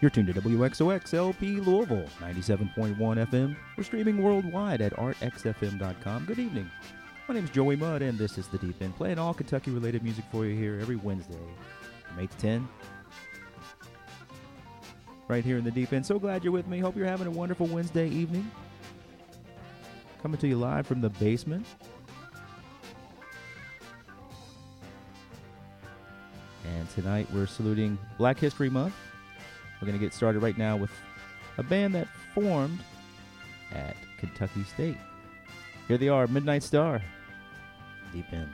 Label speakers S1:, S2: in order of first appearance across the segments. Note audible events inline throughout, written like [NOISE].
S1: You're tuned to WXOX LP Louisville, 97.1 FM. We're streaming worldwide at artxfm.com. Good evening. My name's Joey Mudd, and this is The Deep End, playing all Kentucky related music for you here every Wednesday from 8 to 10. Right here in The Deep End. So glad you're with me. Hope you're having a wonderful Wednesday evening. Coming to you live from the basement. And tonight we're saluting Black History Month. We're going to get started right now with a band that formed at Kentucky State. Here they are, Midnight Star, Deep End.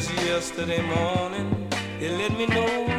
S2: Just
S3: yesterday morning, it let me know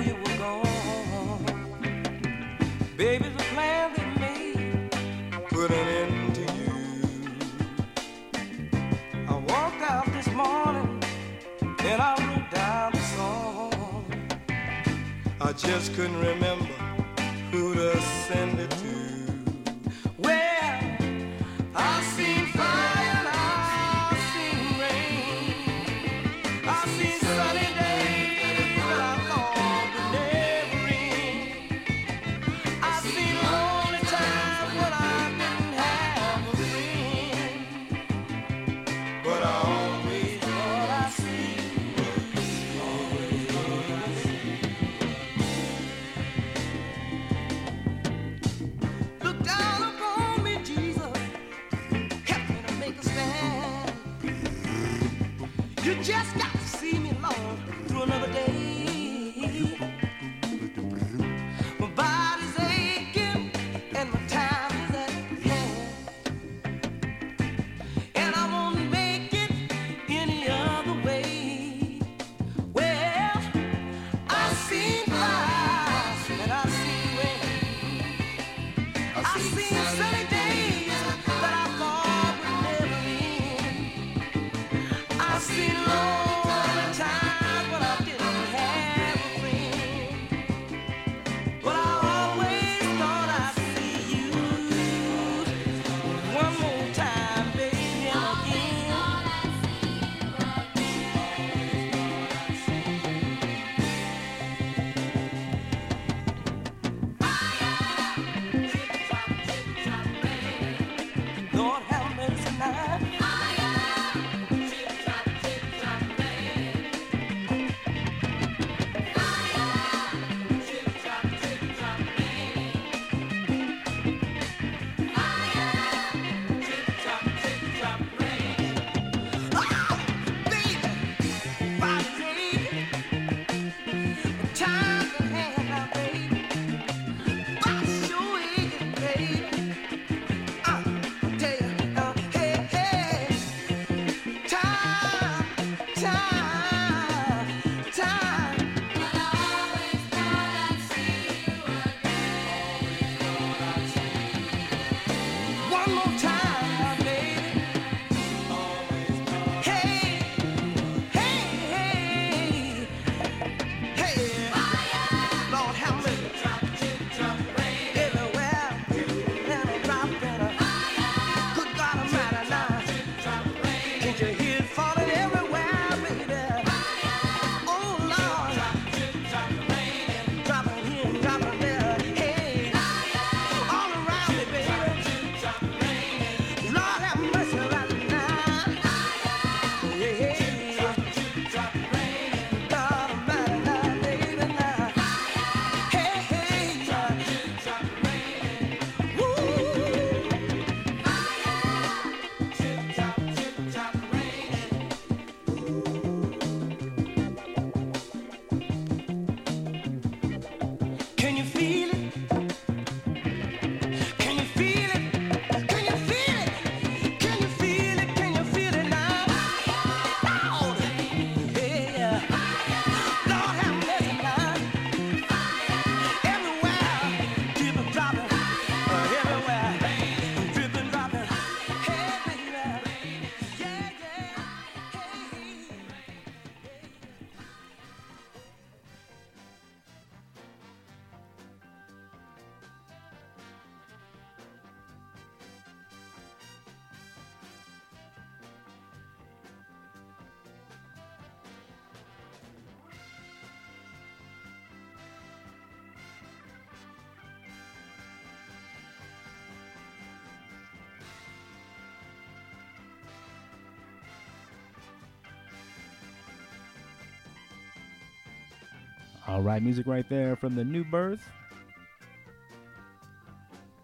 S4: All right, music right there from the New Birth.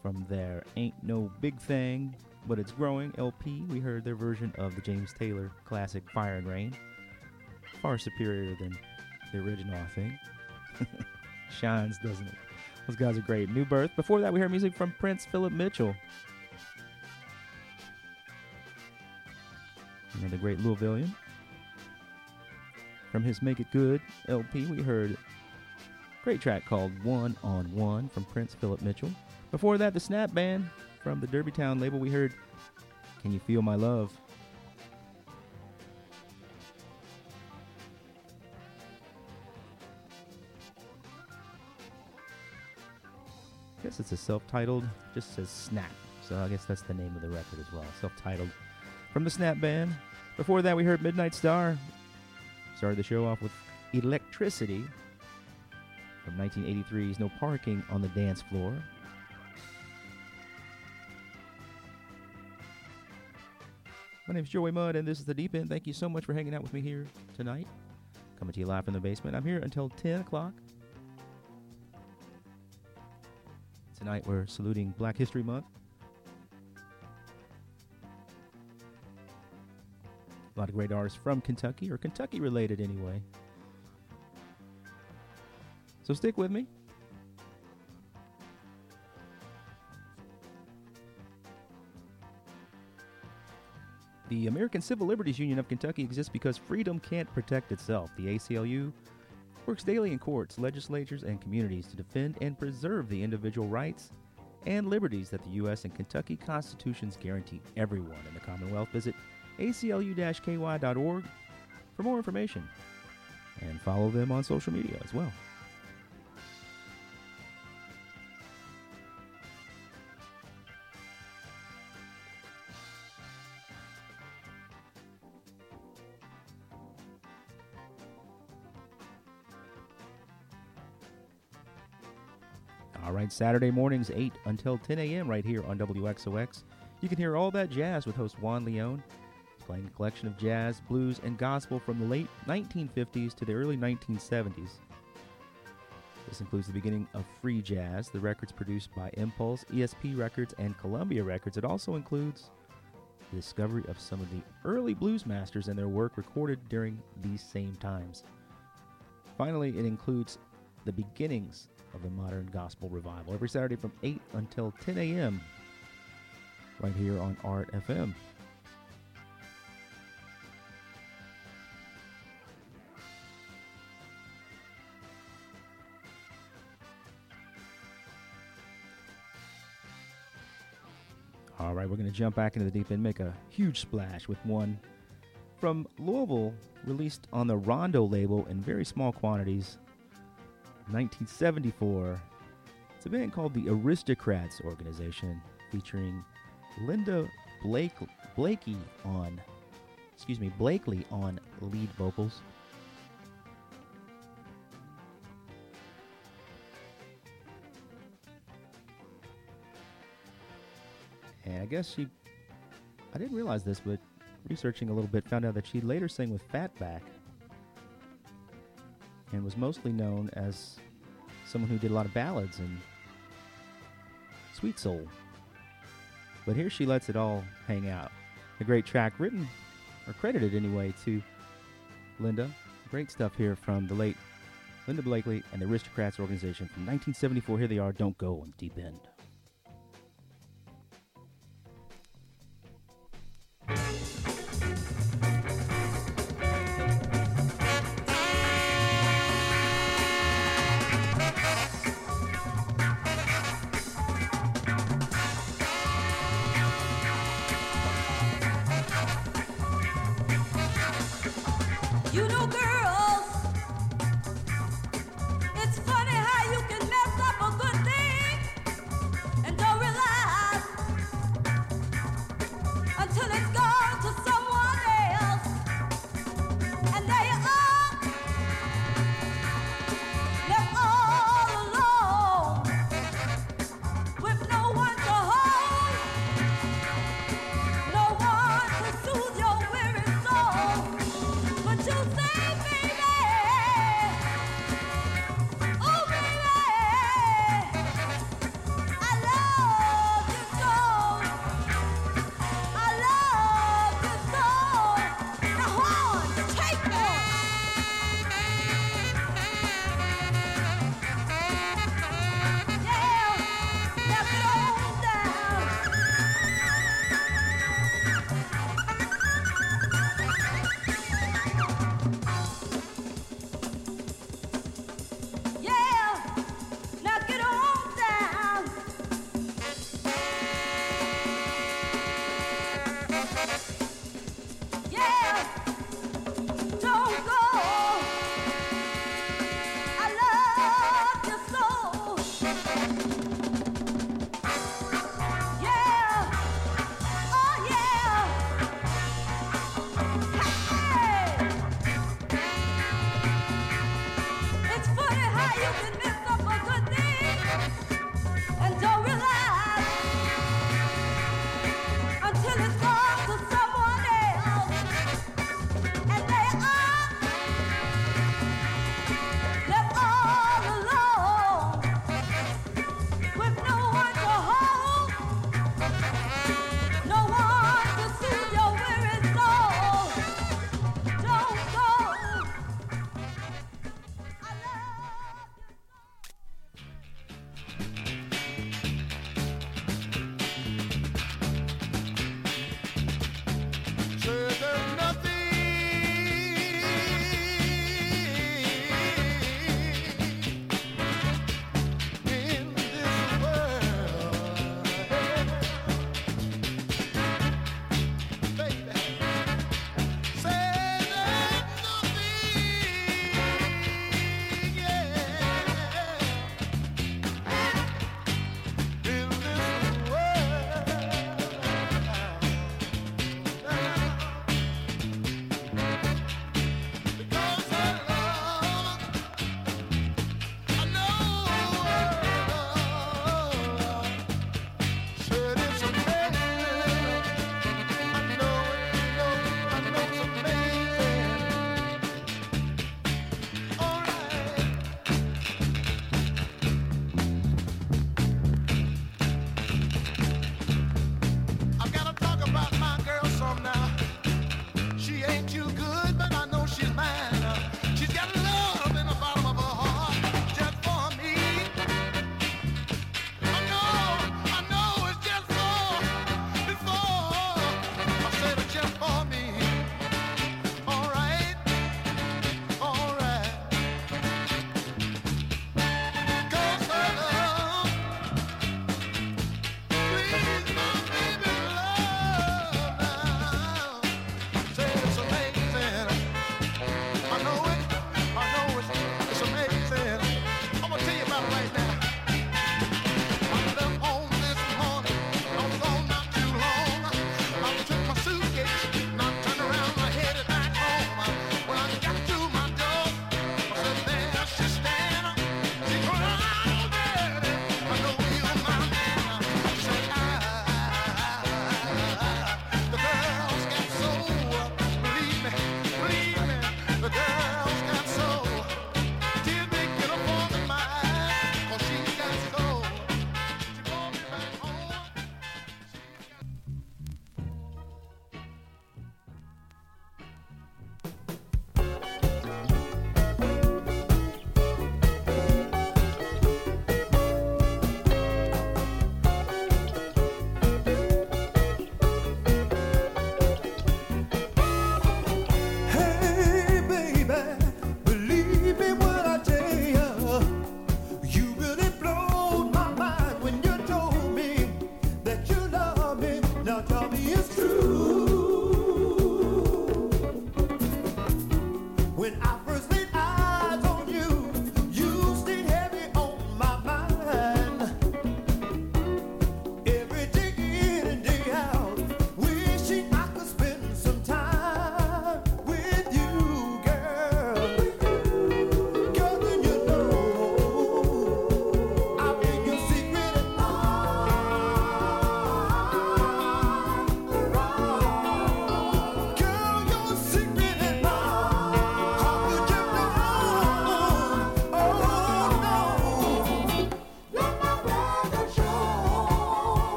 S4: From their Ain't No Big Thing, but It's Growing LP, we heard their version of the James Taylor classic Fire and Rain. Far superior than the original, I think. [LAUGHS] Shines, doesn't it? Those guys are great. New Birth. Before that, we heard music from Prince Phillip Mitchell. And the great Louisvillian. From his Make It Good LP, we heard great track called One on One from Prince Phillip Mitchell. Before that, the Snap Band from the Derbytown label, we heard Can You Feel My Love? Guess it's a self-titled, just says Snap. So I guess that's the name of the record as well. Self-titled from the Snap Band. Before that, we heard Midnight Star. Started the show off with Electricity from 1983's No Parking on the Dance Floor. My name is Joey Mudd, and this is The Deep End. Thank you so much for hanging out with me here tonight. Coming to you live from the basement. I'm here until 10 o'clock. Tonight we're saluting Black History Month. A lot of great artists from Kentucky, or Kentucky related anyway. So stick with me. The American Civil Liberties Union of Kentucky exists because freedom can't protect itself. The ACLU works daily in courts, legislatures, and communities to defend and preserve the individual rights and liberties that the U.S. and Kentucky constitutions guarantee everyone in the Commonwealth. Visit aclu-ky.org for more information and follow them on social media as well. Saturday mornings, 8 until 10 a.m., right here on WXOX. You can hear all that jazz with host Juan Leone. He's playing a collection of jazz, blues, and gospel from the late 1950s to the early 1970s. This includes the beginning of free jazz, the records produced by Impulse, ESP Records, and Columbia Records. It also includes the discovery of some of the early blues masters and their work recorded during these same times. Finally, it includes the beginnings of the modern gospel revival every Saturday from 8 until 10 a.m. right here on Art FM. All right, we're going to jump back into the deep end, make a huge splash with one from Louisville, released on the Rondo label in very small quantities. 1974. It's a band called the Aristocrats Organization, featuring Linda Blake Blakey on excuse me, Blakely on lead vocals. And I guess she, I didn't realize this, but researching a little bit, found out that she later sang with Fatback and was mostly known as someone who did a lot of ballads and sweet soul. But here she lets it all hang out. A great track written, or credited anyway, to Linda. Great stuff here from the late Linda Blakely and the Aristocrats organization from 1974. Here they are, Don't Go on Deep End.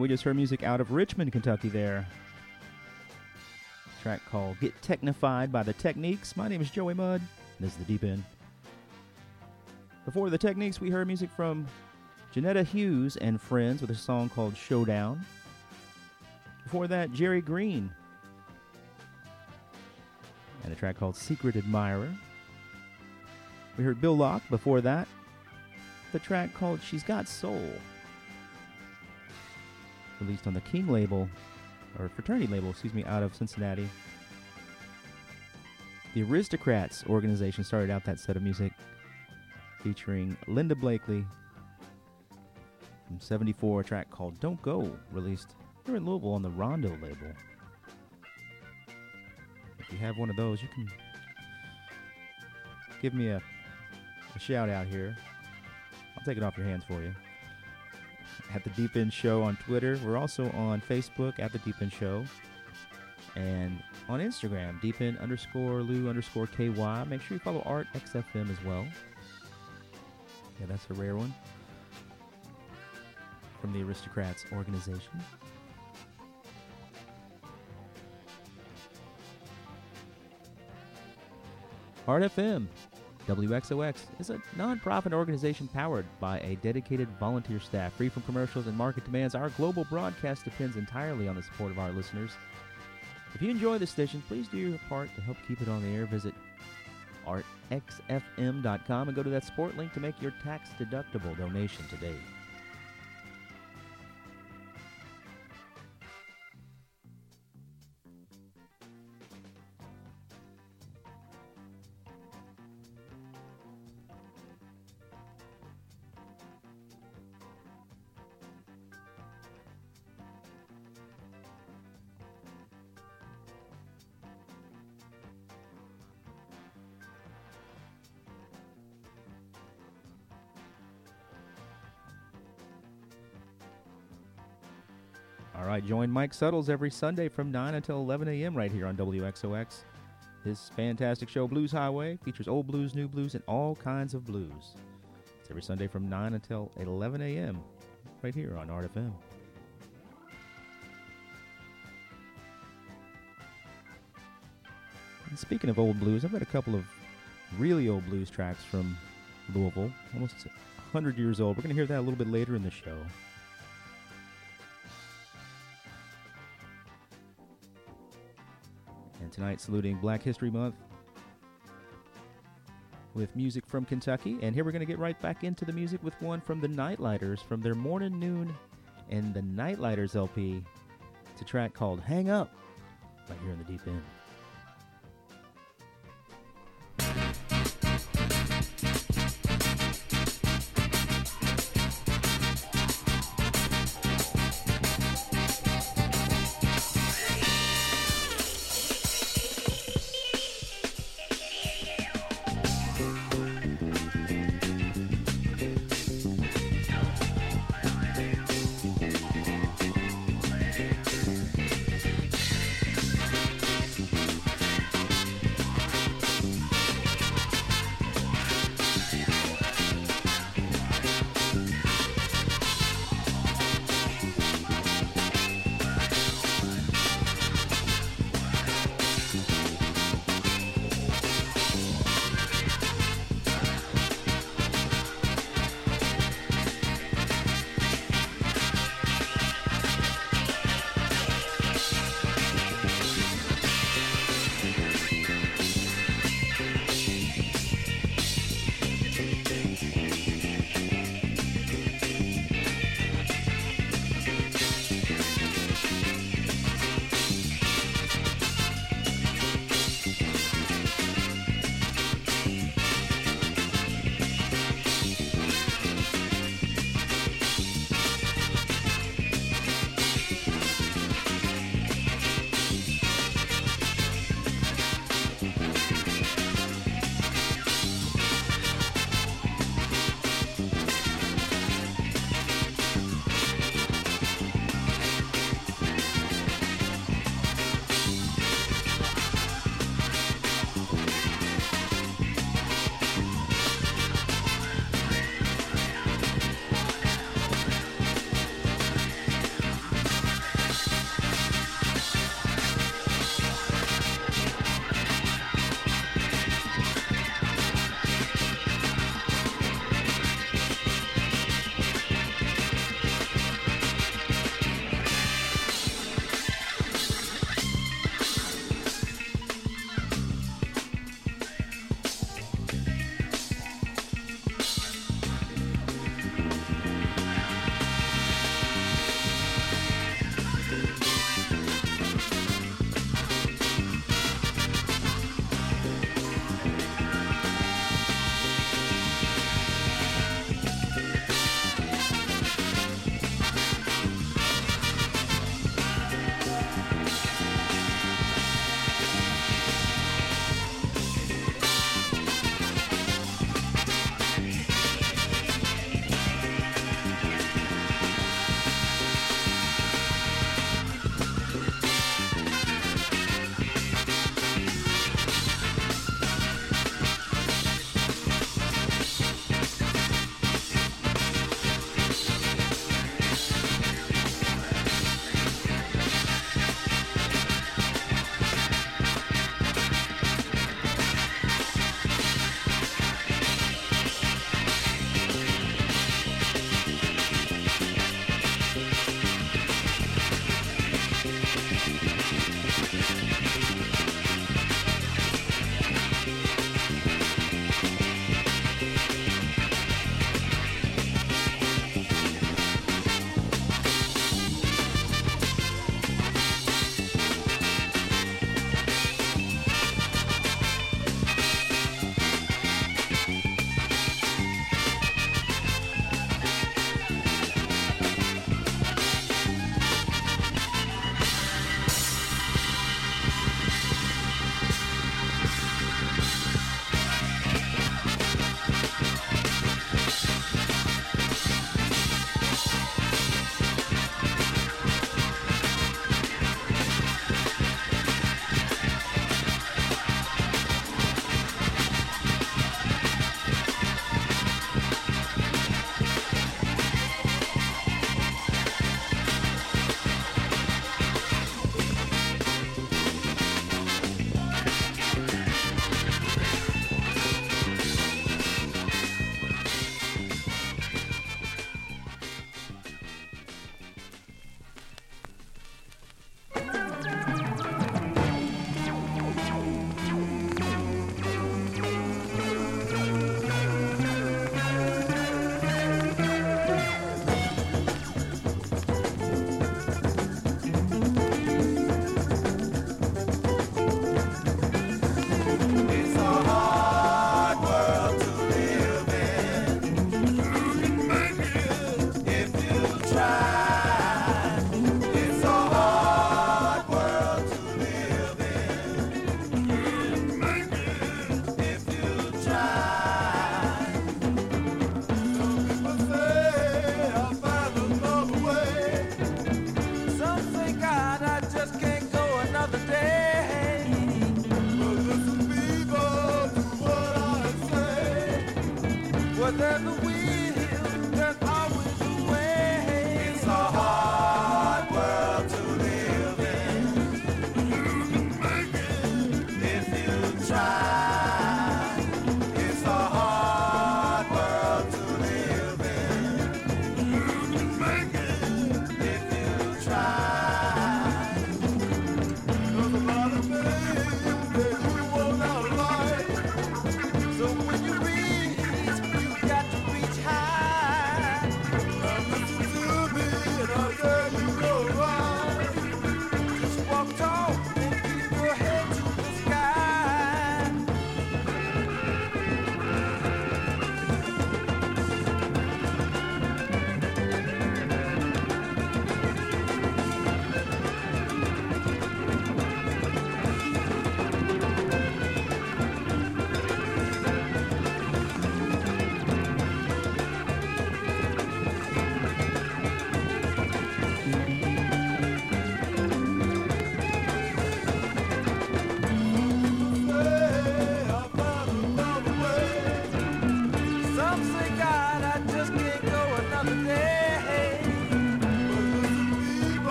S4: We just heard music out of Richmond, Kentucky there. track called Get Technified by The Techniques. My name is Joey Mudd. This is The Deep End. Before The Techniques, we heard music from Johnetta Hughes and Friends with a song called Showdown. Before that, Jerry Green and a track called Secret Admirer. We heard Bill Locke before that, the track called She's Got Soul released on the King label, or fraternity label, excuse me, out of Cincinnati. The Aristocrats organization started out that set of music featuring Linda Blakely from 74, a track called Don't Go, released here in Louisville on the Rondo label. If you have one of those, you can give me a, a shout out here. I'll take it off your hands for you at the Deep End Show on Twitter. We're also on Facebook at the Deep End Show. And on Instagram, Deep End underscore Lou underscore KY. Make sure you follow Art XFM as well. Yeah, that's a rare one. From the Aristocrats organization. Art FM WXOX is a nonprofit organization powered by a dedicated volunteer staff free from commercials and market demands. Our global broadcast depends entirely on the support of our listeners. If you enjoy this station, please do your part to help keep it on the air. Visit artxfm.com and go to that support link to make your tax deductible donation today. Join Mike Suttles every Sunday from 9 until 11 a.m. right here on WXOX. His fantastic show, Blues Highway, features old blues, new blues, and all kinds of blues. It's every Sunday from 9 until 11 a.m. right here on Art FM. And speaking of old blues, I've got a couple of really old blues tracks from Louisville, almost 100 years old. We're going to hear that a little bit later in the show. Tonight, saluting Black History Month with music from Kentucky. And here we're going to get right back into the music with one from the Nite-Liters from their Morning, Noon, and the Nite-Liters LP. It's a track called Hang Up, right here in the deep end.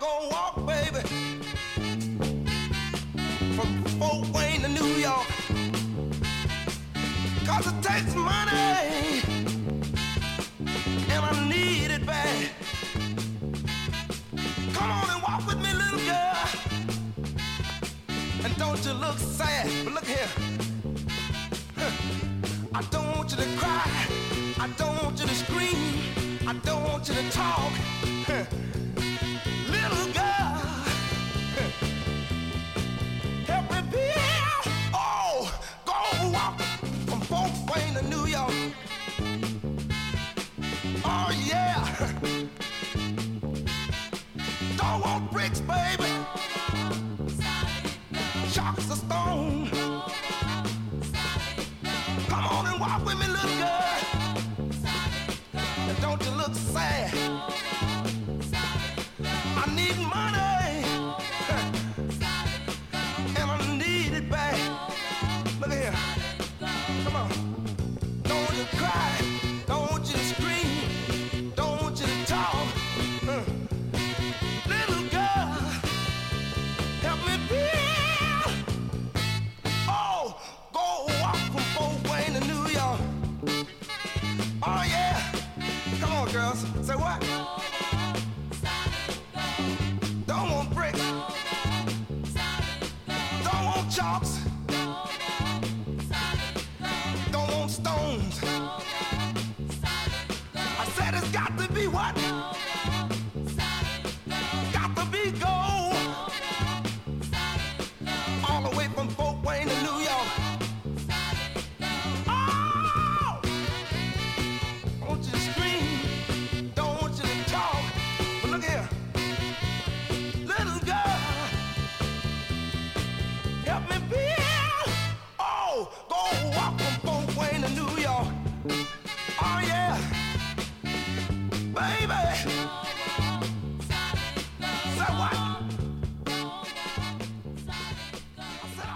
S4: go walk.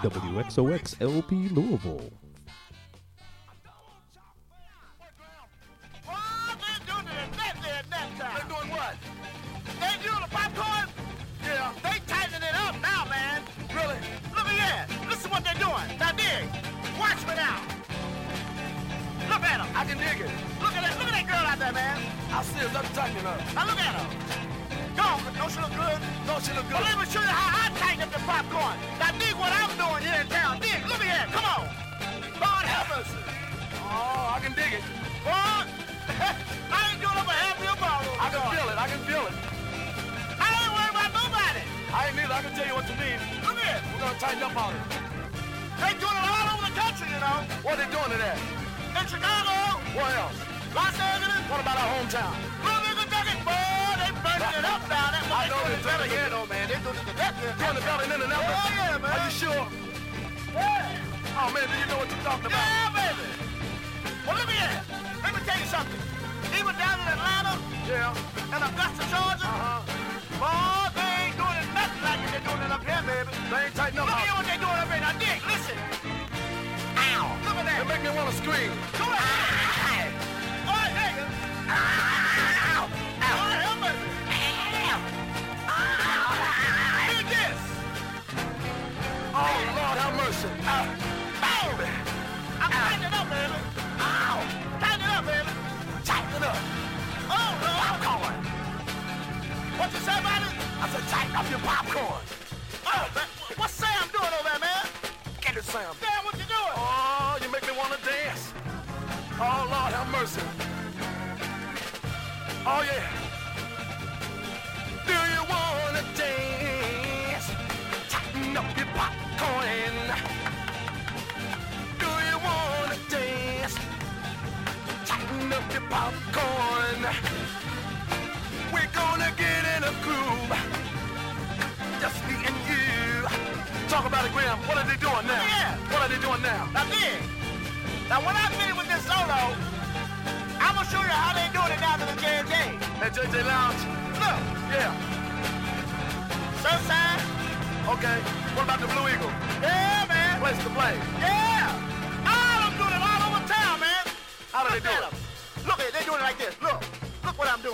S5: WXOX LP Louisville.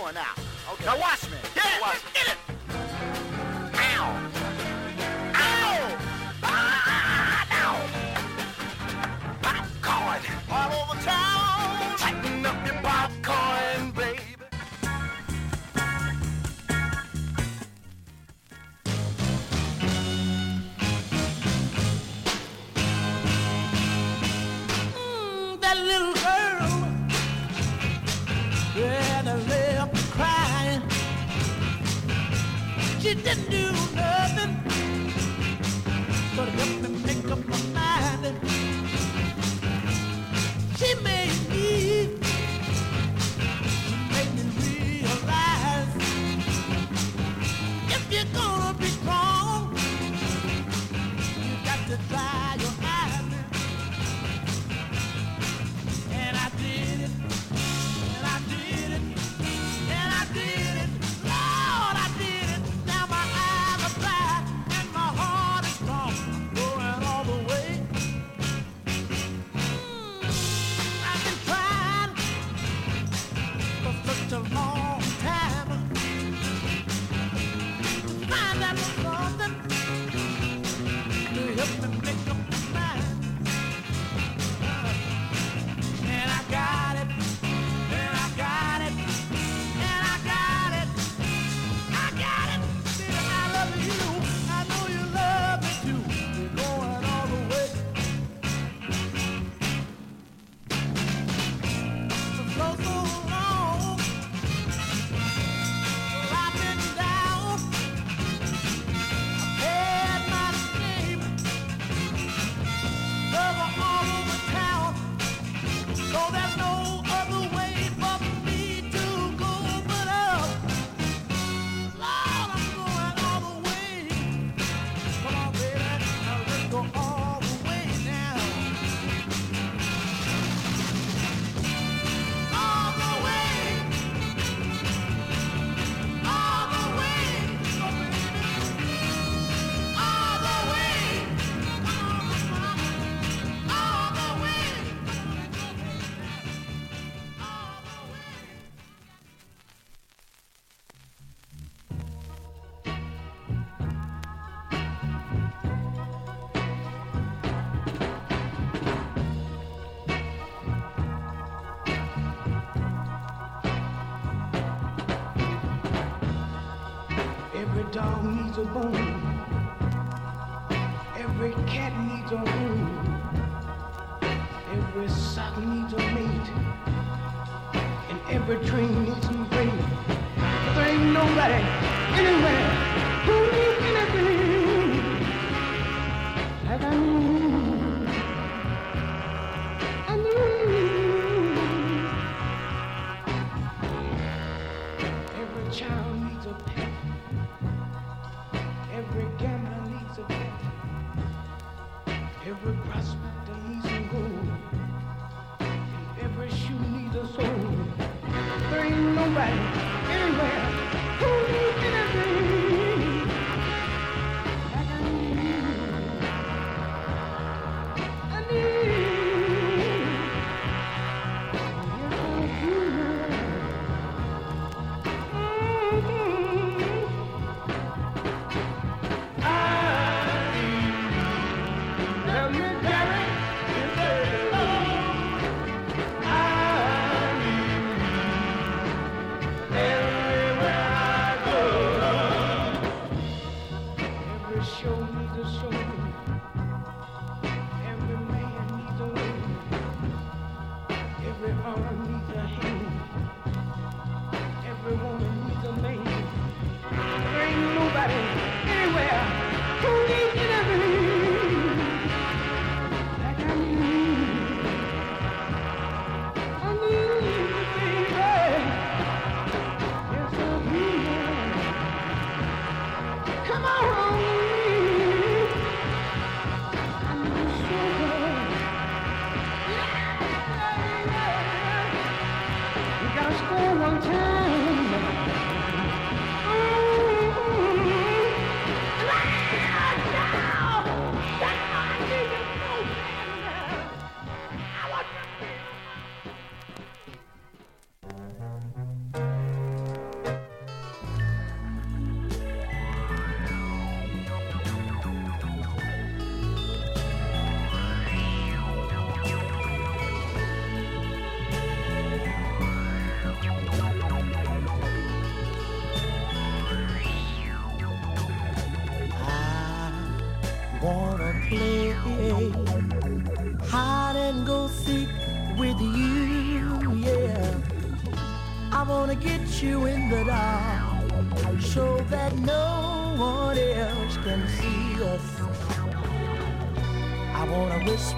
S6: doing now. Okay. Now watch me.
S4: Get it.
S6: Watch me. Get it.
S7: Help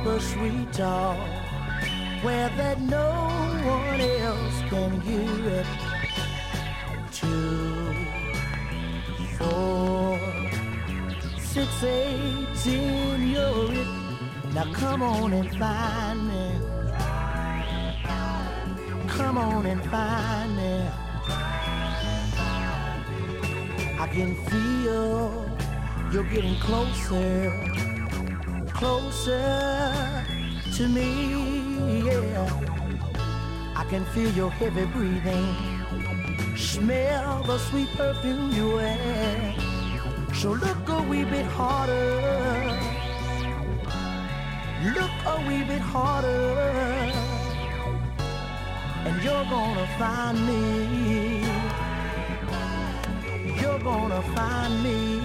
S2: whisper sweet talk where that no one else can hear it. Two, four, six, eighteen, you're it. Now come on and find me. Come on and find me. I can feel you're getting closer, closer to me. Yeah, I can feel your heavy breathing, smell the sweet perfume you wear. So look a wee bit harder, look a wee bit harder, and you're gonna find me you're gonna find me.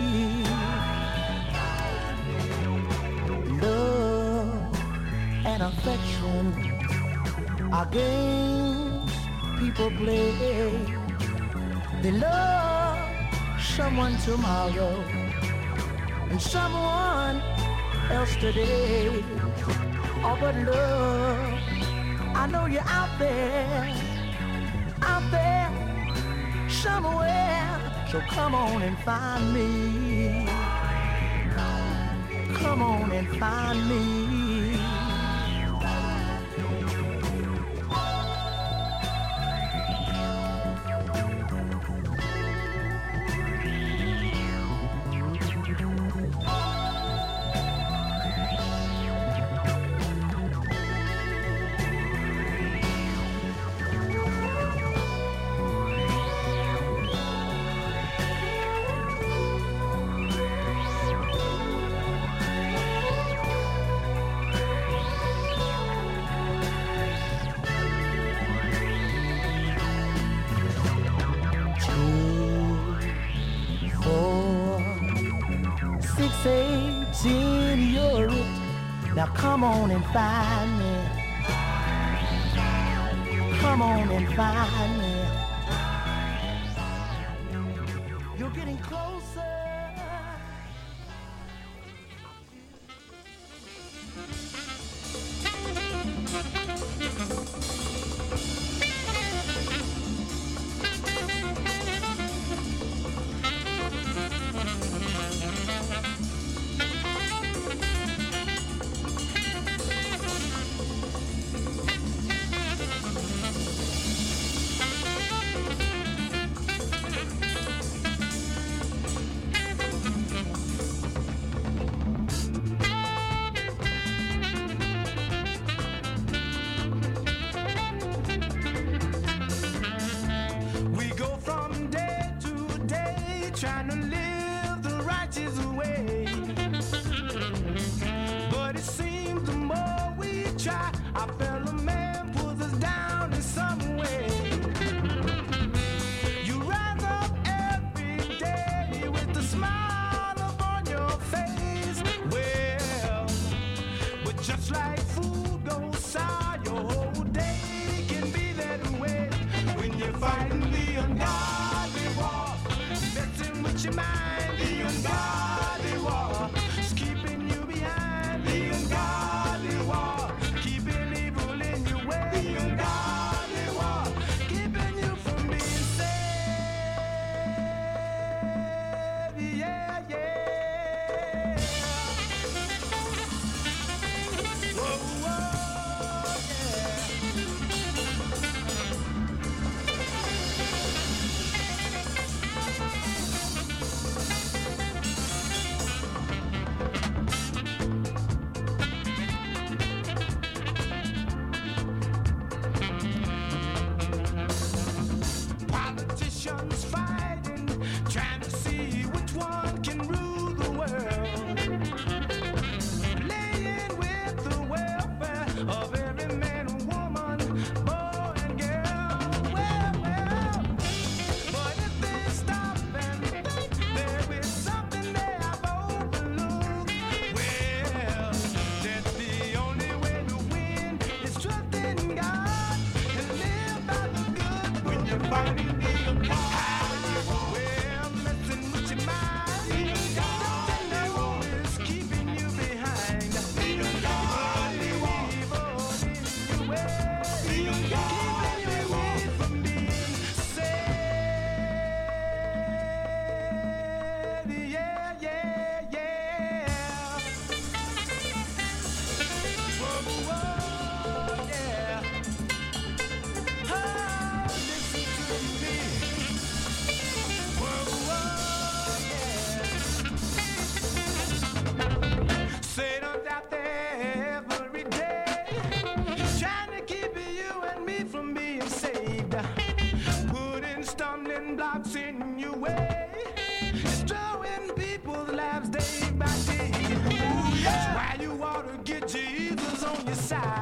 S2: Affection are games people play. They love someone tomorrow and someone else today. Oh, but love, I know you're out there, out there somewhere. So come on and find me. Come on and find me. Come on and find me. Come on and find me.
S3: Destroying people's lives day by day.
S8: That's why you ought to get Jesus on your side.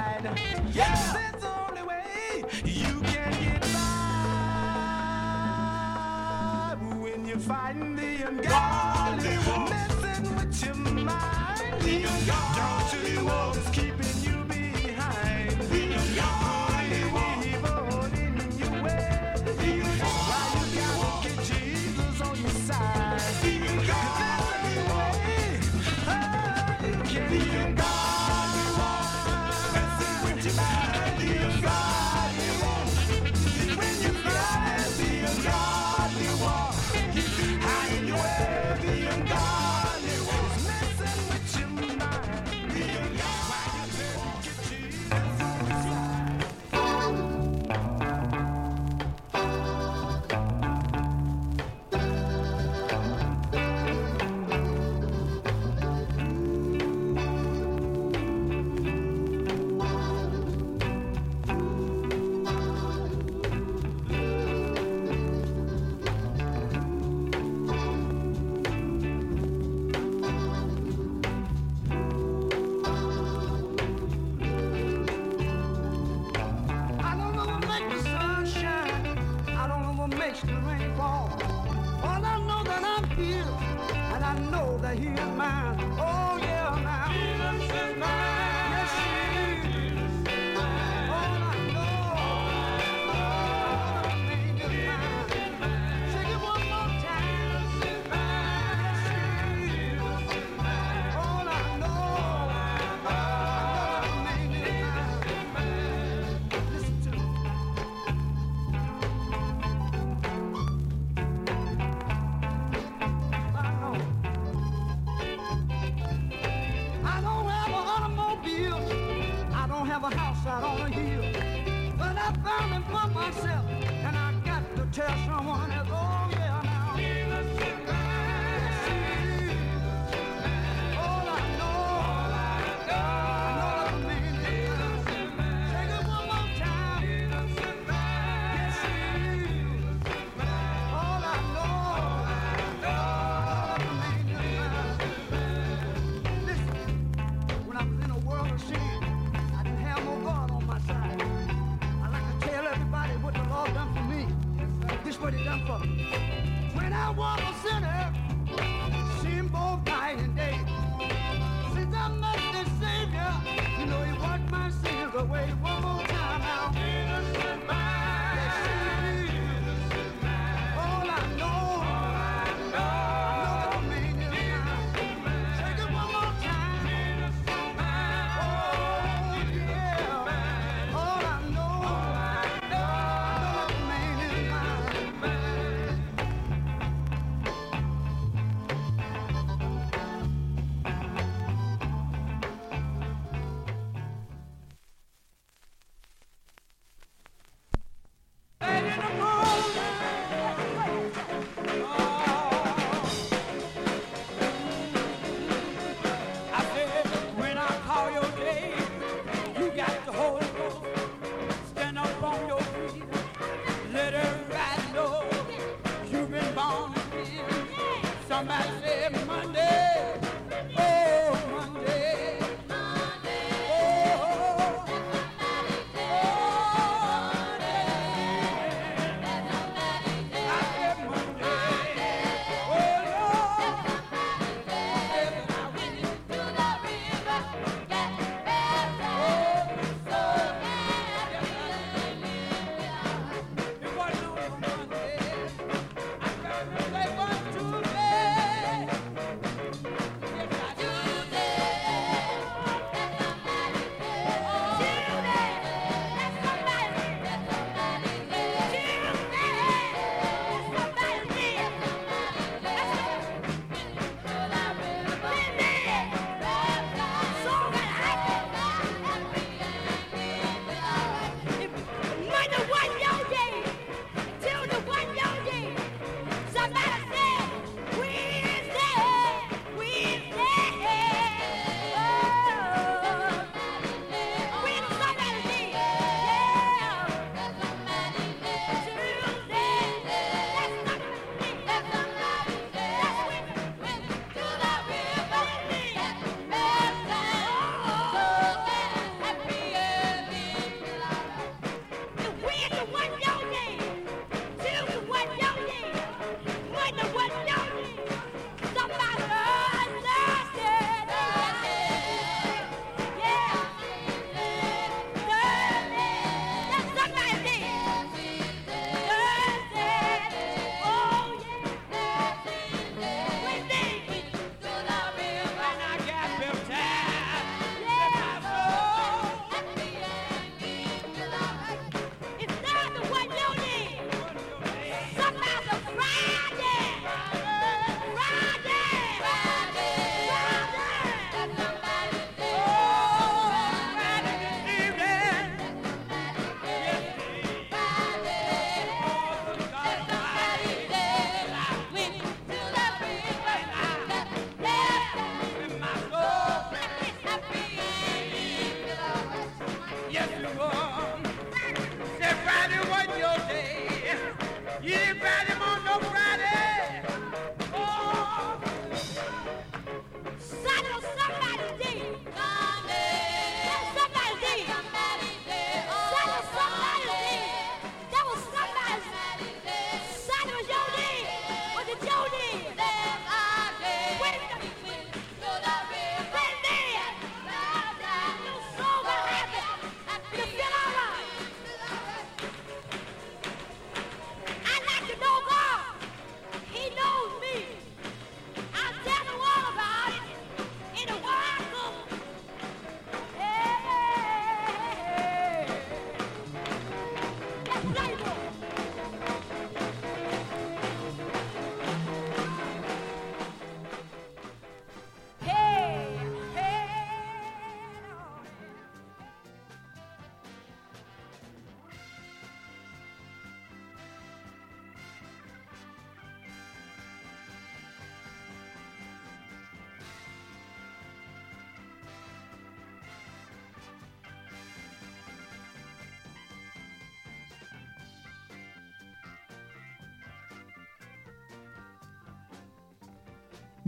S9: mercy.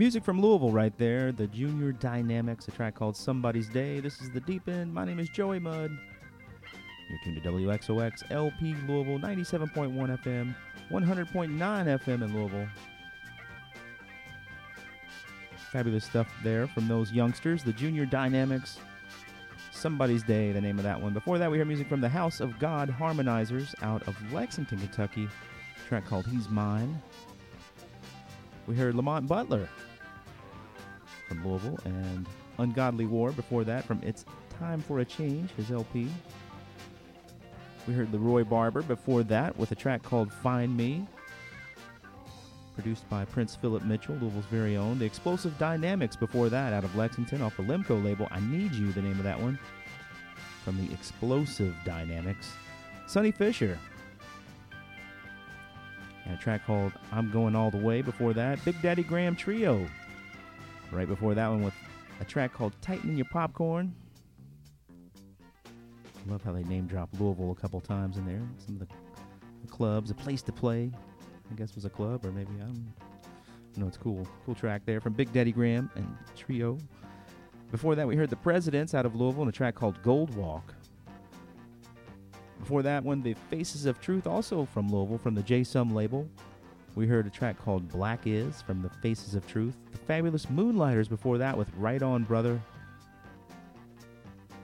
S4: Music from Louisville right there. The Junior Dynamics, a track called Somebody's Day. This is The Deep End. My name is Joey Mudd. You're tuned to WXOX LP Louisville, 97.1 FM, 100.9 FM in Louisville. Fabulous stuff there from those youngsters. The Junior Dynamics. Somebody's Day, the name of that one. Before that, we hear music from the House of God Harmonizers out of Lexington, Kentucky. Track called He's Mine. We heard Lamont Butler from Louisville and Ungodly War before that from It's Time for a Change, his LP. We heard LeRoy Barbour before that with a track called Find Me, produced by Prince Phillip Mitchell, Louisville's very own. The Explosive Dynamiks before that out of Lexington off the Limco label. I Need You, the name of that one, from the Explosive Dynamiks. Sonny Fisher. And a track called I'm Going All the Way before that. Big Daddy Graham Trio. Right before that one with a track called Tightening Your Popcorn. Love how they name drop Louisville a couple times in there. Some of the, the clubs, a place to play, I guess was a club, or maybe I don't know. It's cool, cool track there from Big Daddy Graham and Trio. Before that, we heard the Presidents out of Louisville and a track called Gold Walk. Before that one, the Faces of Truth, also from Louisville, from the J Sum label. We heard a track called Black Is from the Faces of Truth. The Fabulous Moonlighters before that with Right On Brother.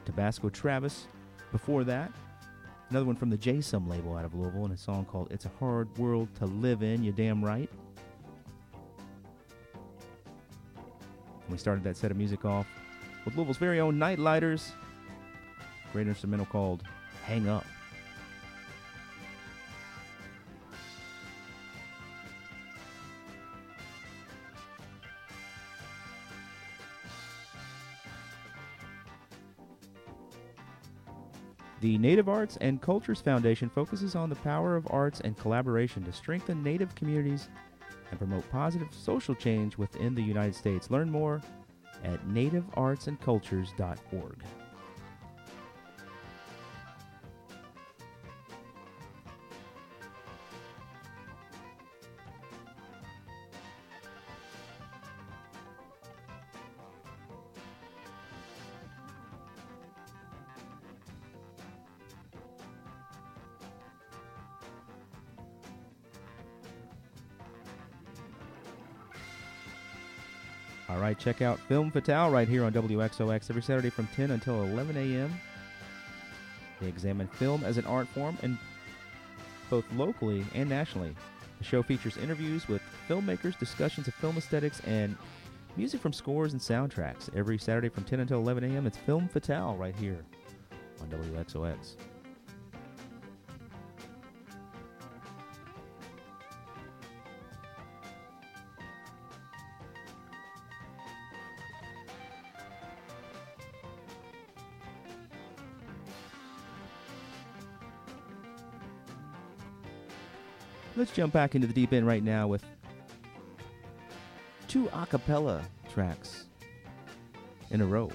S4: Tobasco Travis before that. Another one from the J Sum label out of Louisville and a song called It's a Hard World to Live In, You Damn Right. And we started that set of music off with Louisville's very own Nite-Liters. Great instrumental called Hang Up. The Native Arts and Cultures Foundation focuses on the power of arts and collaboration to strengthen Native communities and promote positive social change within the United States. Learn more at nativeartsandcultures.org. right, check out Film Fatale right here on WXOX every Saturday from 10 until 11 a.m. They examine film as an art form and both locally and nationally. The show features interviews with filmmakers, discussions of film aesthetics, and music from scores and soundtracks. Every Saturday from 10 until 11 a.m., it's Film Fatale right here on WXOX. Jump back into the deep end right now with two a cappella tracks in a row.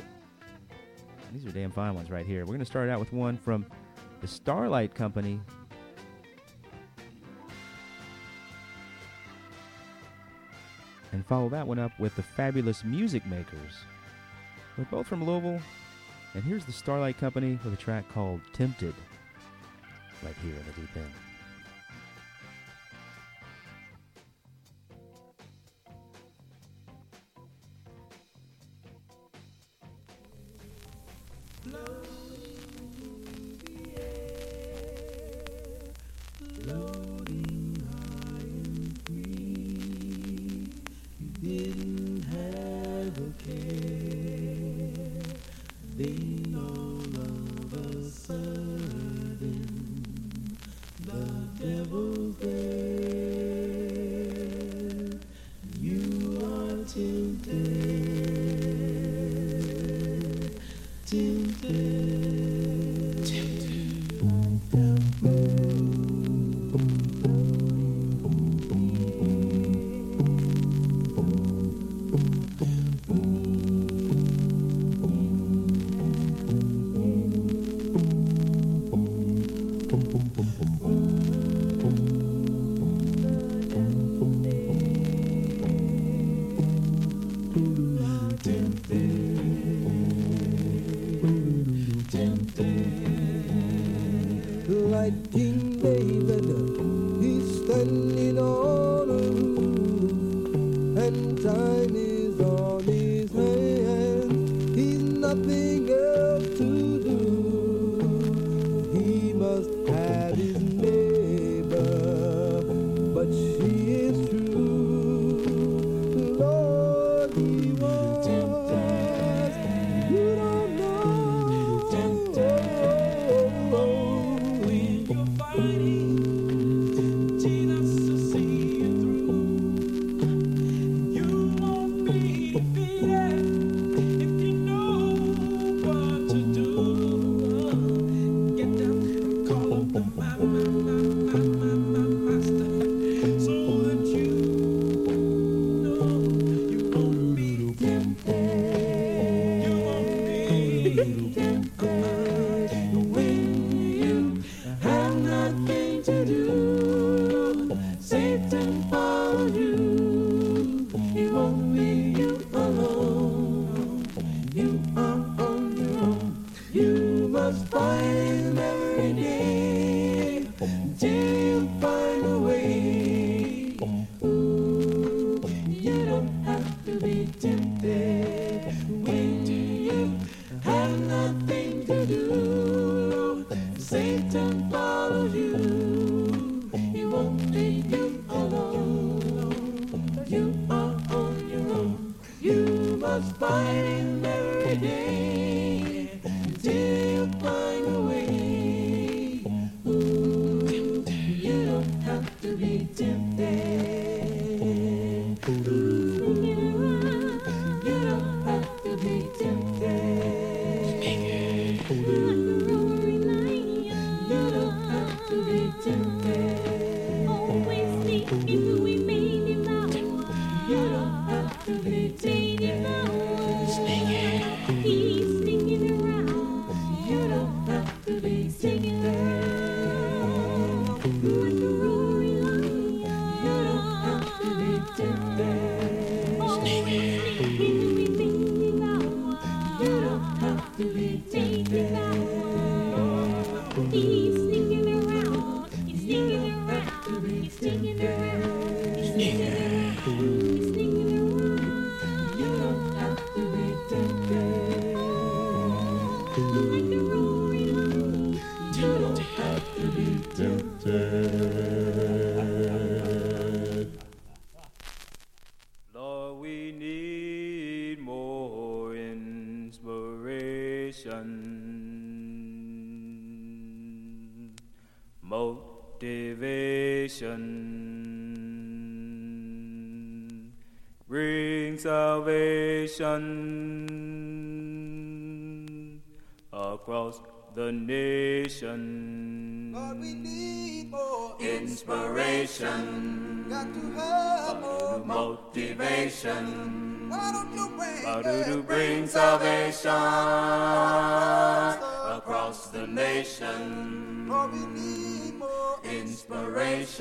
S4: These are damn fine ones right here. We're going to start out with one from the Starlight Company. And follow that one up with the Fabulous Music Makers. They're both from Louisville. And here's the Starlight Company with a track called Tempted right here in the deep end.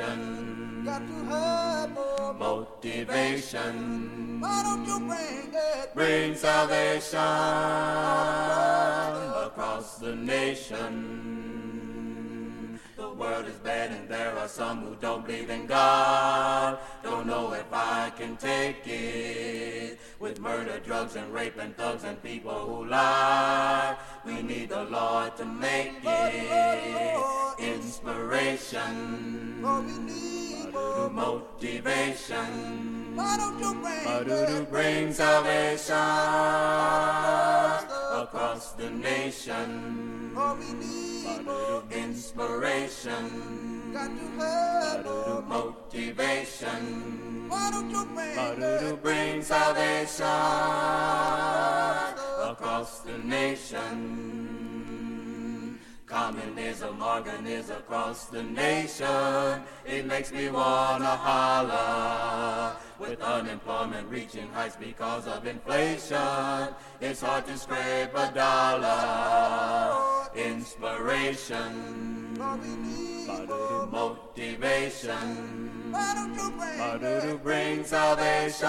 S10: motivation.
S11: Got to have
S10: motivation.
S11: Why don't you bring it?
S10: Bring salvation across the nation. The world is bad and there are some who don't believe in God. Don't know if I can take it with murder, drugs, and rape, and thugs, and people who lie. We need the Lord to make it inspiration.
S11: We need
S10: motivation.
S11: Why don't you bring,
S10: Why do you bring salvation across the nation?
S11: We need
S10: inspiration
S11: got to have no
S10: motivation.
S11: Why don't you bring,
S10: Why do you bring salvation across the nation? Communism organized across the nation. It makes me wanna holler. With unemployment reaching heights because of inflation, it's hard to scrape a dollar. Inspiration, motivation,
S11: to bring
S10: salvation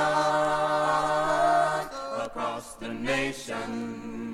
S10: across
S11: the nation.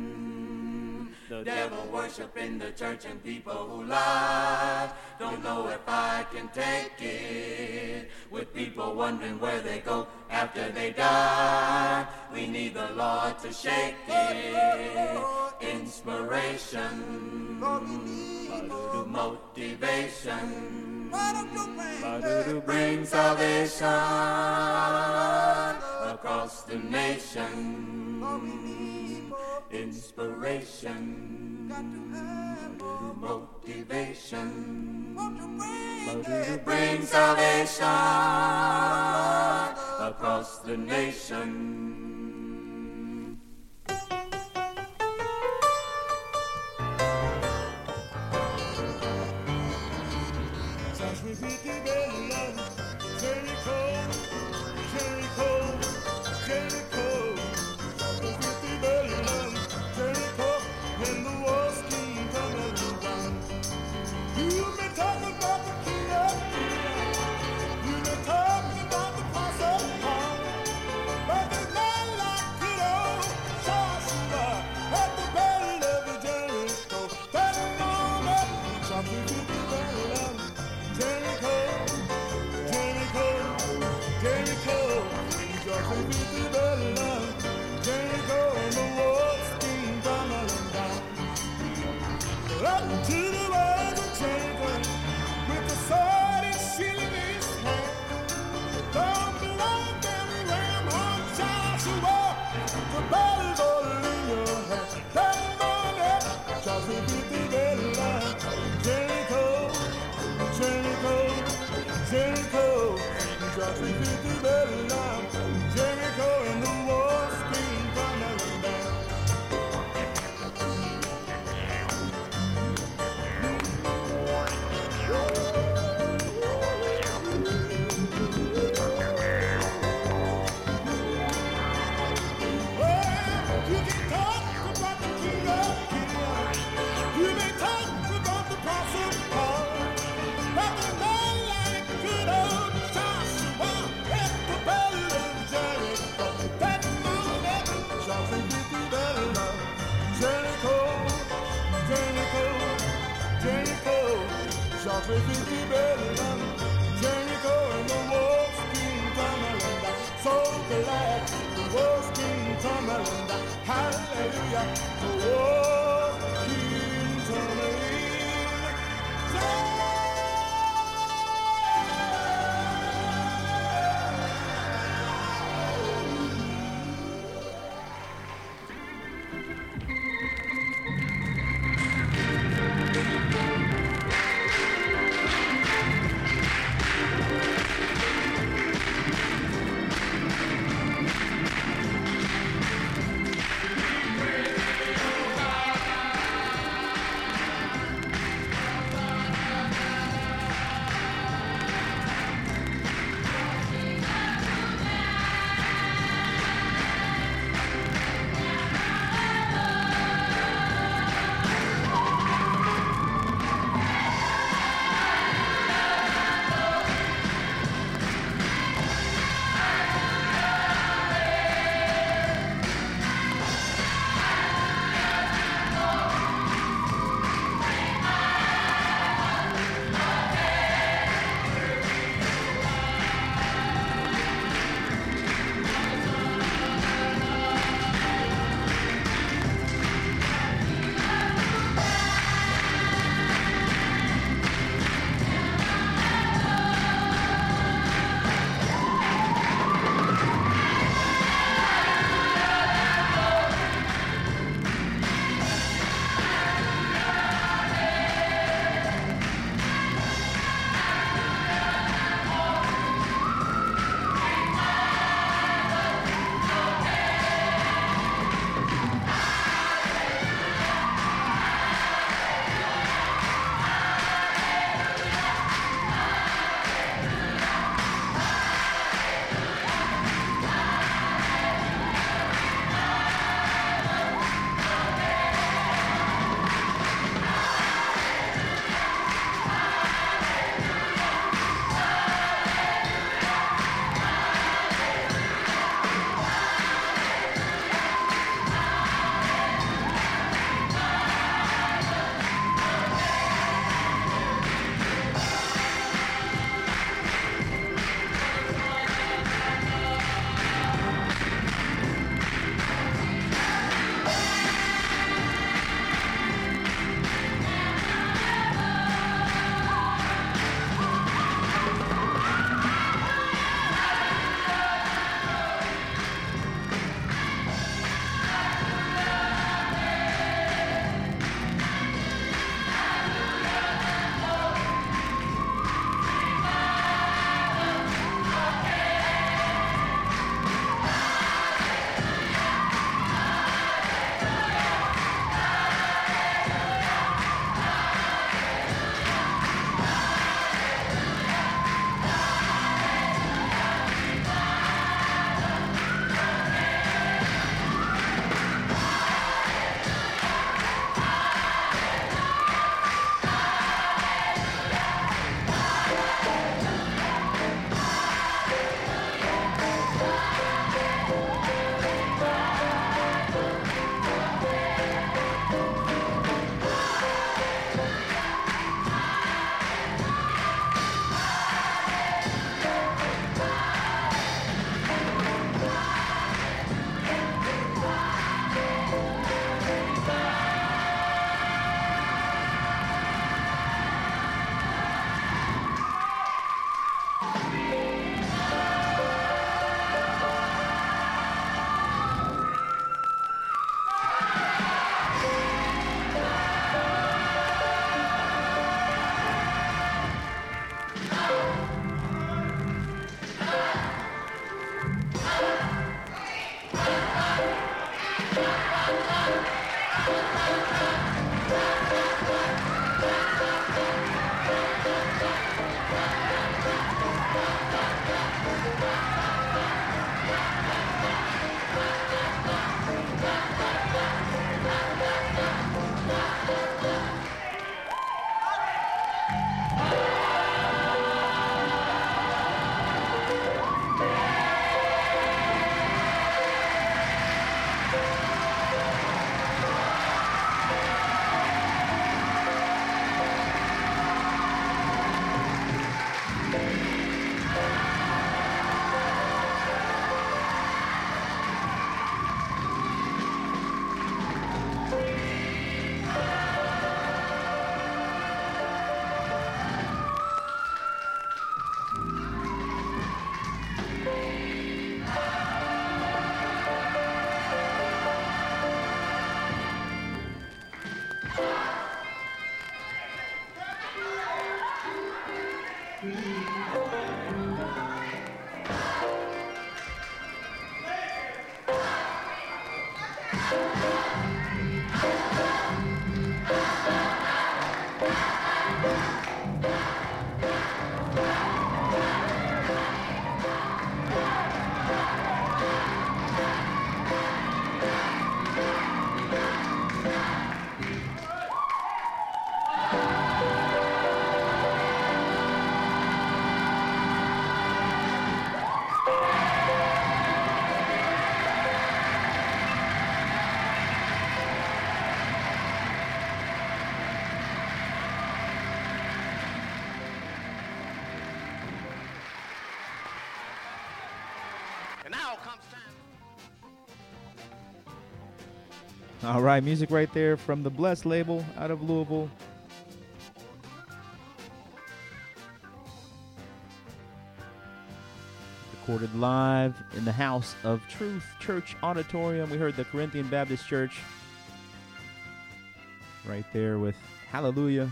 S11: devil worshiping the church and people who lie. Don't know if I can take it. With people wondering where they go after they die. We need the Lord to shake it. Inspiration, motivation, to bring salvation across the nation. Inspiration, motivation, bring salvation. Across the nation.
S5: Now comes time.
S4: All right, music right there from the Blessed label out of Louisville. Recorded live in the House of Truth Church Auditorium. We heard the Corinthian Baptist Church right there with Hallelujah.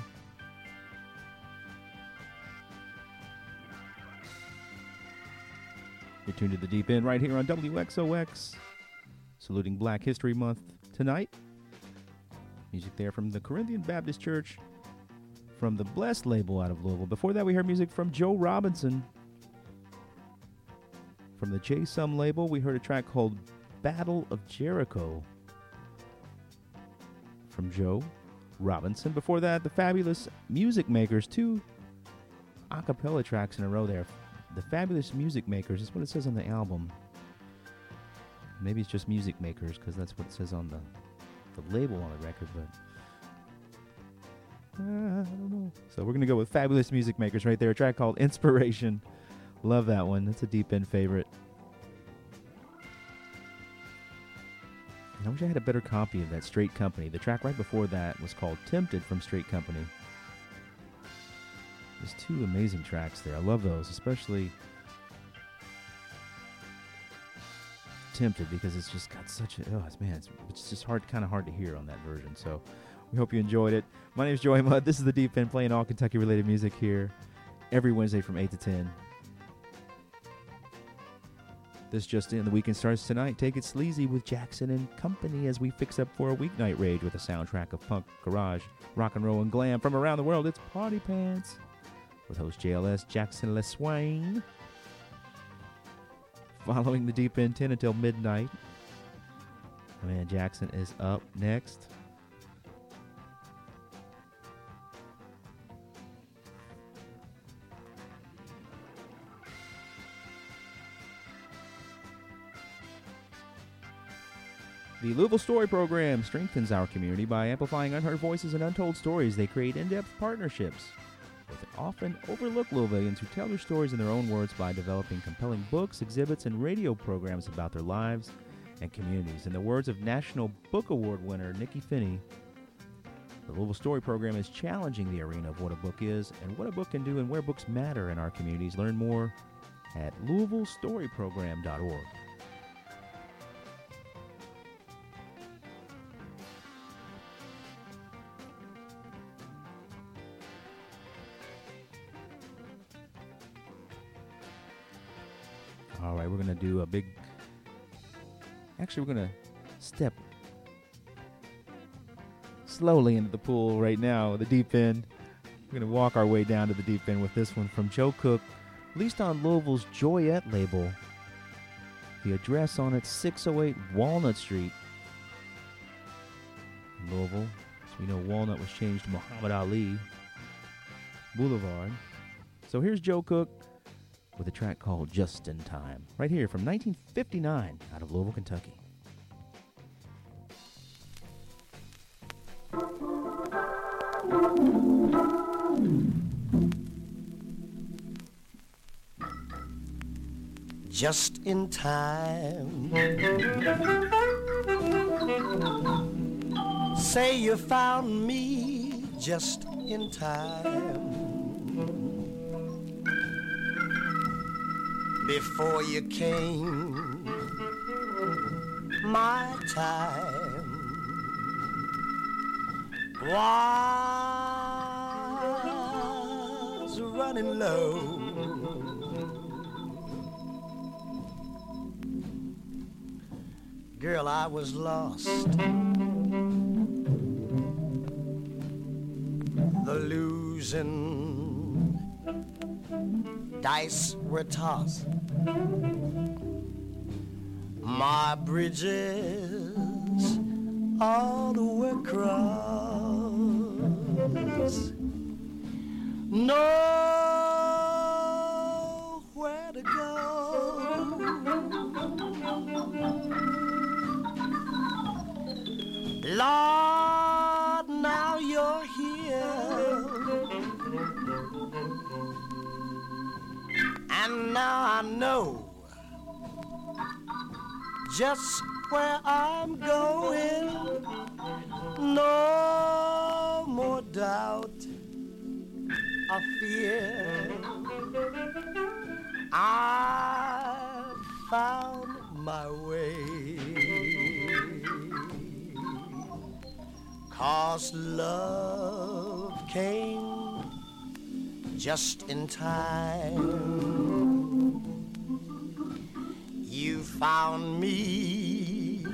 S4: Tuned to the deep end right here on WXOX, saluting Black History Month tonight. Music there from the Corinthian Baptist Church from the Blessed label out of Louisville. Before that, we heard music from Joe Robinson. From the J Sum label, we heard a track called Battle of Jericho from Joe Robinson. Before that, the Fabulous Music Makers, two a cappella tracks in a row there. The Fabulous Music Makers is what it says on the album. Maybe it's just Music Makers because that's what it says on the, the label on the record, but uh, I don't know. So we're going to go with Fabulous Music Makers right there. A track called Inspiration. Love that one. That's a deep end favorite. I wish I had a better copy of that Straight Company. The track right before that was called Tempted from Straight Company. There's two amazing tracks there. I love those, especially Tempted because it's just got such a oh man, it's, it's just hard, kind of hard to hear on that version. So we hope you enjoyed it. My name is Joey Mudd. This is the Deep End playing all Kentucky related music here every Wednesday from eight to ten. This just in, the weekend starts tonight. Take it sleazy with Jackson and company as we fix up for a weeknight rage with a soundtrack of punk, garage, rock and roll, and glam from around the world. It's Party Pants with host JLS Jackson LeSwain. Following the deep end 10 until midnight. My man Jackson is up next. The Louisville Story Program strengthens our community by amplifying unheard voices and untold stories. They create in depth partnerships with often overlook Louisvillians who tell their stories in their own words by developing compelling books, exhibits, and radio programs about their lives and communities. In the words of National Book Award winner Nikky Finney, the Louisville Story Program is challenging the arena of what a book is and what a book can do and where books matter in our communities. Learn more at louisvillestoryprogram.org. we're going to do a big. Actually, we're going to step slowly into the pool right now, the deep end. We're going to walk our way down to the deep end with this one from Joe Cook, released on Louisville's Joyette label. The address on it, 608 Walnut Street. Louisville. As we know, Walnut was changed to Muhammad Ali Boulevard. So here's Joe Cook with a track called Just in Time, right here from 1959 out of Louisville, Kentucky.
S2: just in time. Say you found me just in time. Before you came, my time was running low. Girl, I was lost. The losing dice were tossed. My bridges all were crossed. Nowhere just where I'm going. No more doubt or fear. I found my way. Cause love came just in time. Found me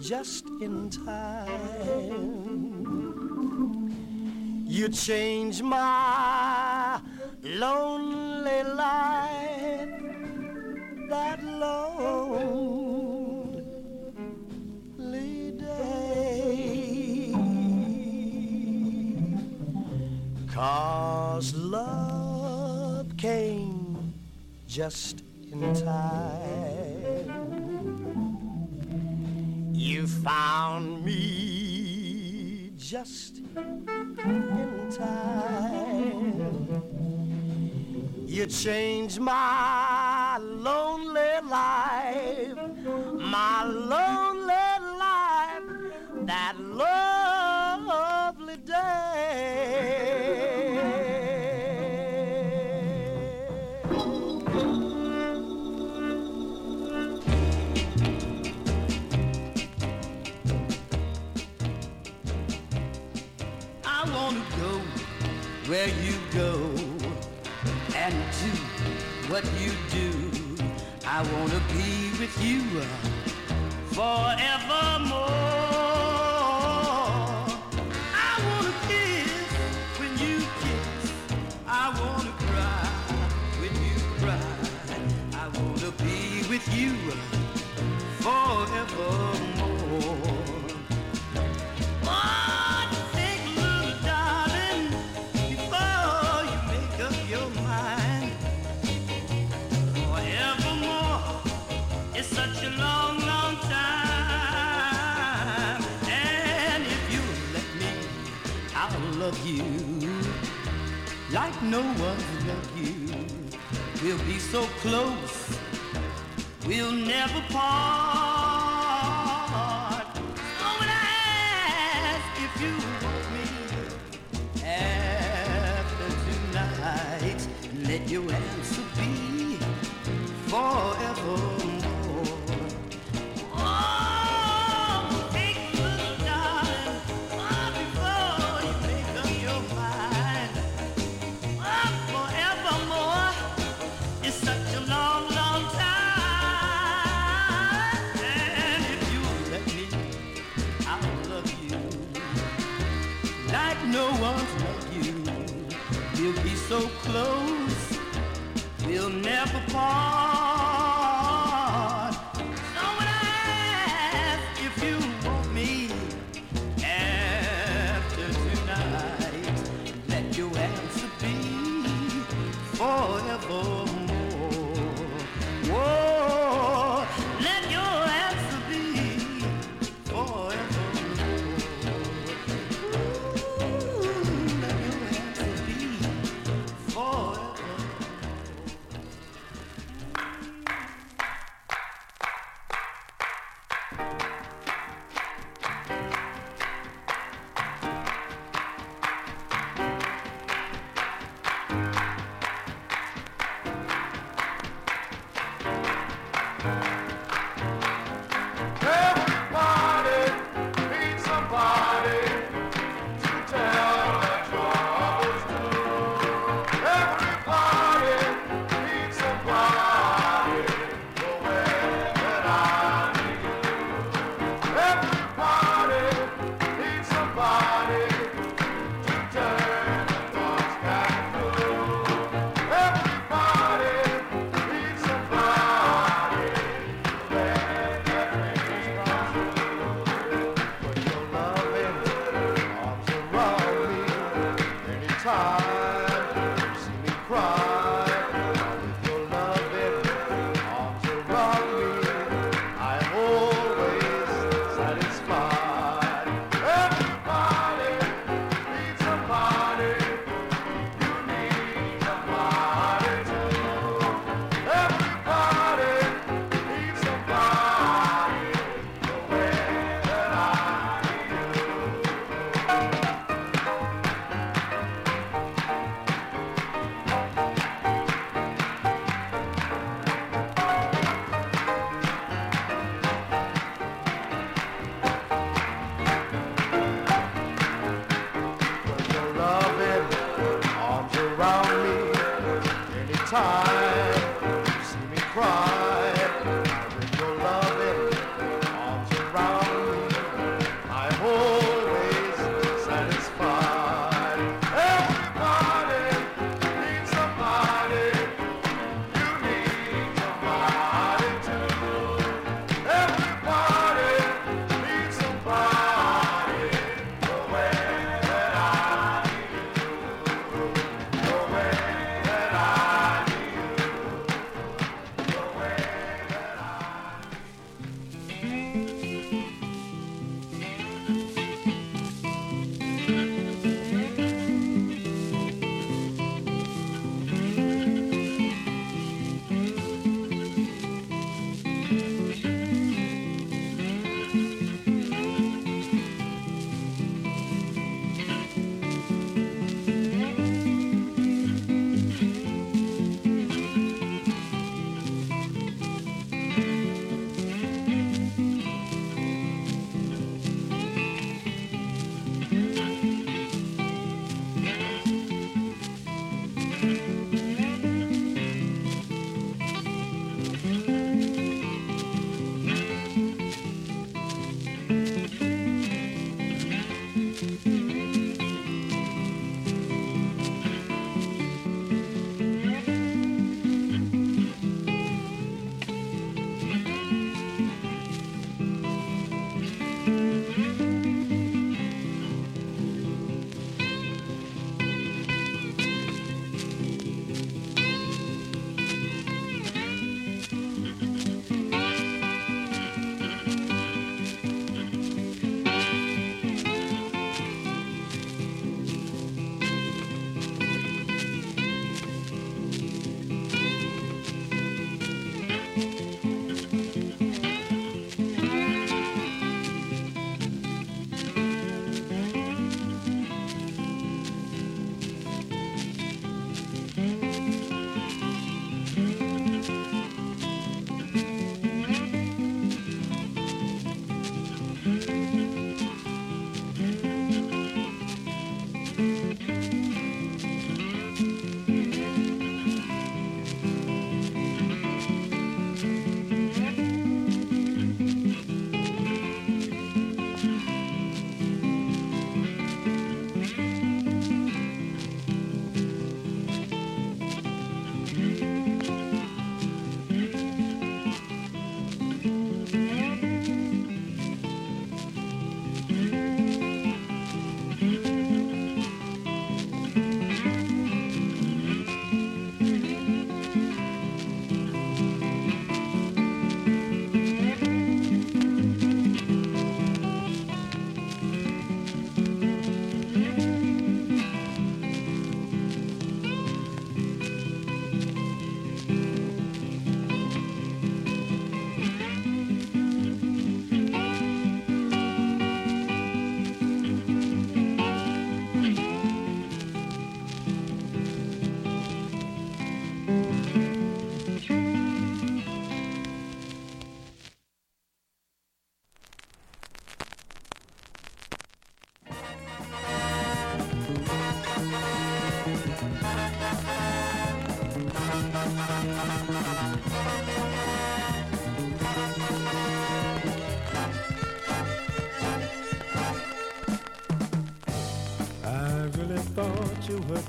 S2: just in time. You changed my lonely life that lonely day. Cause love came just in time. You found me just in time. You changed my lonely life, my lonely life, that lovely
S12: where you go and do what you do. I wanna be with you uh, forevermore. No one's loved you. We'll be so close, we'll never part. So when I ask if you want me after tonight, let your answer be forevermore.
S2: Close, we'll never part.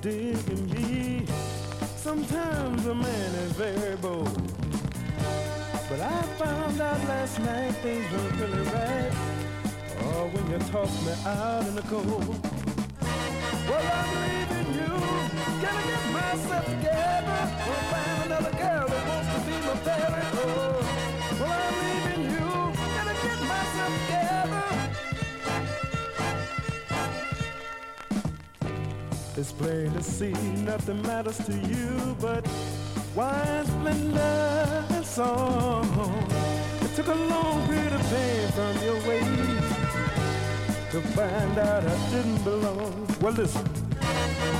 S11: Digging me. Sometimes a man is very bold. But I found out last night things weren't really right. Oh, when you tossed me out in the cold. Well, I'm leaving you. Gonna get myself together. Gonna find another girl that wants to be my fairy. Oh, well, I'm leaving you. Gonna get myself together. It's plain to see nothing matters to you but wine, splendor, and song. It took a long period of pain from your ways to find out I didn't belong. Well, listen.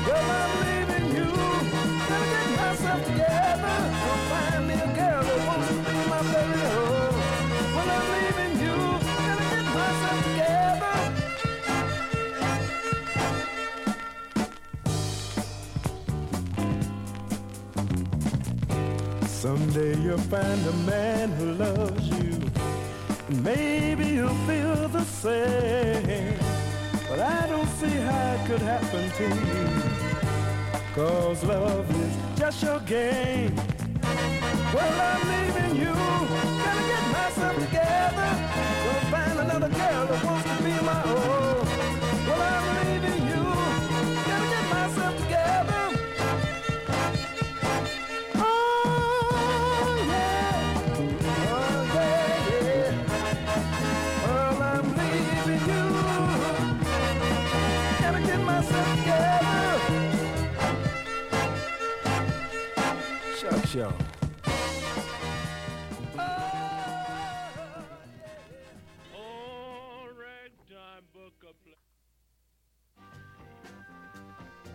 S11: Well, I'm leaving you. Gonna get myself together. Someday you'll find a man who loves you. And maybe you'll feel the same. But I don't see how it could happen to you. Cause love is just your game. Well, I'm leaving you. Gotta get myself together. Gonna find another girl that wants to be my own. Y'all.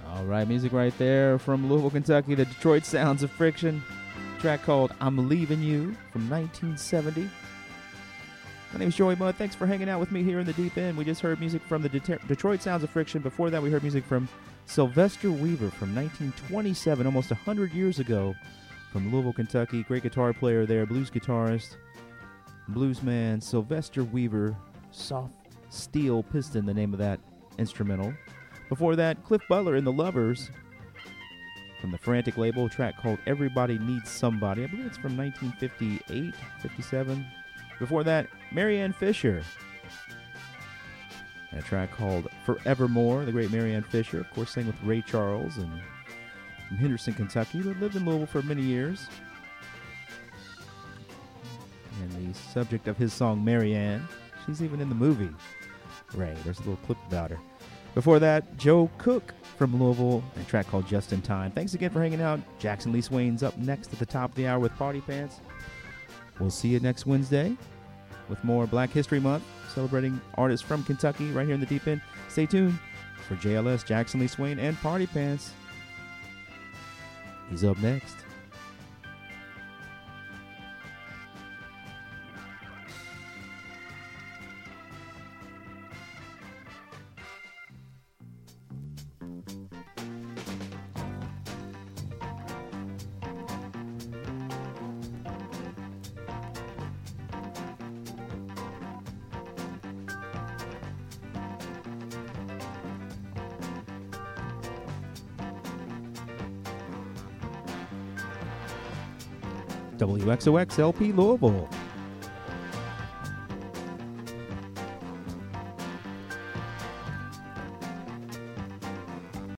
S4: All right, music right there from Louisville, Kentucky. The Detroit Sounds of Friction. Track called I'm Leaving You from 1970. My name is Joey Mudd. Thanks for hanging out with me here in the deep end. We just heard music from the Det- Detroit Sounds of Friction. Before that, we heard music from Sylvester Weaver from 1927, almost 100 years ago, from Louisville, Kentucky. Great guitar player there, blues guitarist, bluesman Sylvester Weaver. Soft Steel Piston, the name of that instrumental. Before that, Cliff Butler and the Lovers from the Frantic label, a track called Everybody Needs Somebody. I believe it's from 1958, 57. Before that, Mary Ann Fisher. And a track called Forevermore. The great Mary Ann Fisher, of course, sang with Ray Charles and from Henderson, Kentucky, but lived in Louisville for many years. And the subject of his song, Mary Ann, she's even in the movie Ray. There's a little clip about her. Before that, Joe Cook from Louisville, a track called Just in Time. Thanks again for hanging out. Jackson Lee Swain's up next at the top of the hour with Party Pants. We'll see you next Wednesday with more Black History Month, celebrating artists from Kentucky right here in the deep end. Stay tuned for JLS, Jackson Lee Swain, and Party Pants. He's up next. WXOX LP Louisville.